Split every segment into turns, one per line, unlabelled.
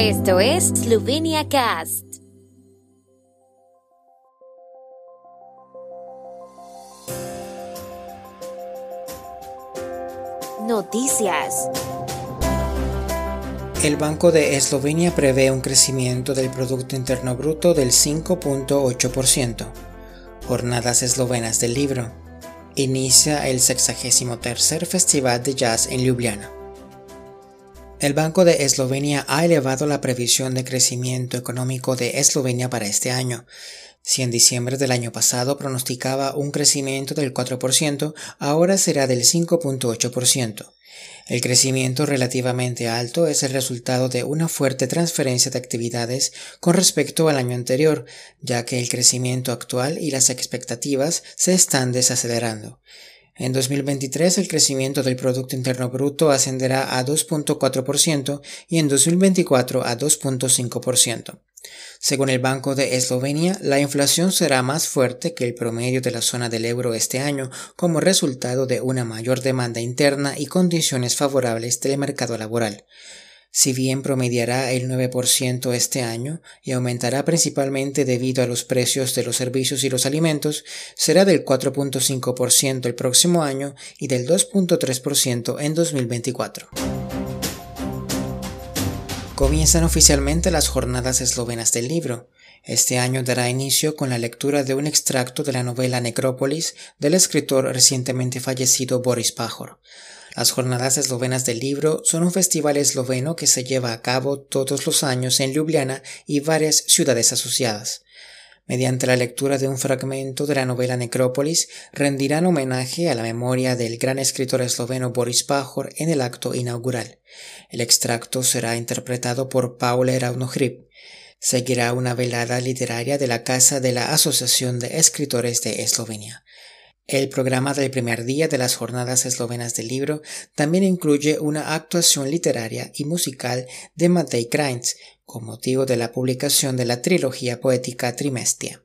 Esto es Slovenia Cast. Noticias.
El Banco de Eslovenia prevé un crecimiento del Producto Interno Bruto del 5.8%. Jornadas eslovenas del libro. Inicia el 63 Festival de Jazz en Ljubljana. El Banco de Eslovenia ha elevado la previsión de crecimiento económico de Eslovenia para este año. Si en diciembre del año pasado pronosticaba un crecimiento del 4%, ahora será del 5.8%. El crecimiento relativamente alto es el resultado de una fuerte transferencia de actividades con respecto al año anterior, ya que el crecimiento actual y las expectativas se están desacelerando. En 2023 el crecimiento del Producto Interno Bruto ascenderá a 2.4% y en 2024 a 2.5%. Según el Banco de Eslovenia, la inflación será más fuerte que el promedio de la zona del euro este año como resultado de una mayor demanda interna y condiciones favorables del mercado laboral si bien promediará el 9% este año y aumentará principalmente debido a los precios de los servicios y los alimentos, será del 4.5% el próximo año y del 2.3% en 2024. Comienzan oficialmente las jornadas eslovenas del libro. Este año dará inicio con la lectura de un extracto de la novela Necrópolis del escritor recientemente fallecido Boris Pajor. Las Jornadas Eslovenas del Libro son un festival esloveno que se lleva a cabo todos los años en Ljubljana y varias ciudades asociadas. Mediante la lectura de un fragmento de la novela Necrópolis, rendirán homenaje a la memoria del gran escritor esloveno Boris Pajor en el acto inaugural. El extracto será interpretado por Paula Raunohrib. Seguirá una velada literaria de la Casa de la Asociación de Escritores de Eslovenia. El programa del primer día de las Jornadas Eslovenas del Libro también incluye una actuación literaria y musical de Matej Krainz, con motivo de la publicación de la trilogía poética Trimestia.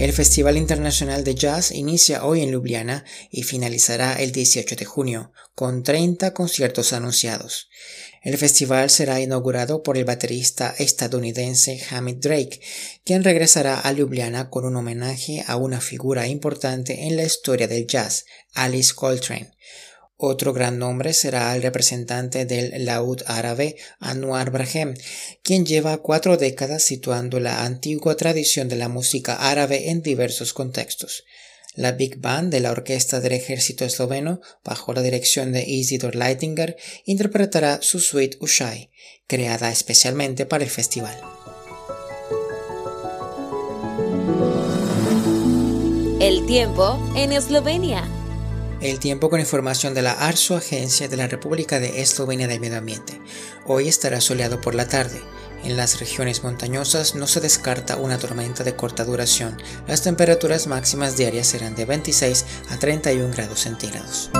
El Festival Internacional de Jazz inicia hoy en Ljubljana y finalizará el 18 de junio, con 30 conciertos anunciados. El festival será inaugurado por el baterista estadounidense Hamid Drake, quien regresará a Ljubljana con un homenaje a una figura importante en la historia del jazz, Alice Coltrane. Otro gran nombre será el representante del laúd árabe Anwar Brahem, quien lleva cuatro décadas situando la antigua tradición de la música árabe en diversos contextos. La Big Band de la Orquesta del Ejército Esloveno, bajo la dirección de Isidor Leitinger, interpretará su suite Ushai, creada especialmente para el festival.
El tiempo en Eslovenia.
El tiempo con información de la ARSO, Agencia de la República de Eslovenia del Medio Ambiente. Hoy estará soleado por la tarde. En las regiones montañosas no se descarta una tormenta de corta duración. Las temperaturas máximas diarias serán de 26 a 31 grados centígrados.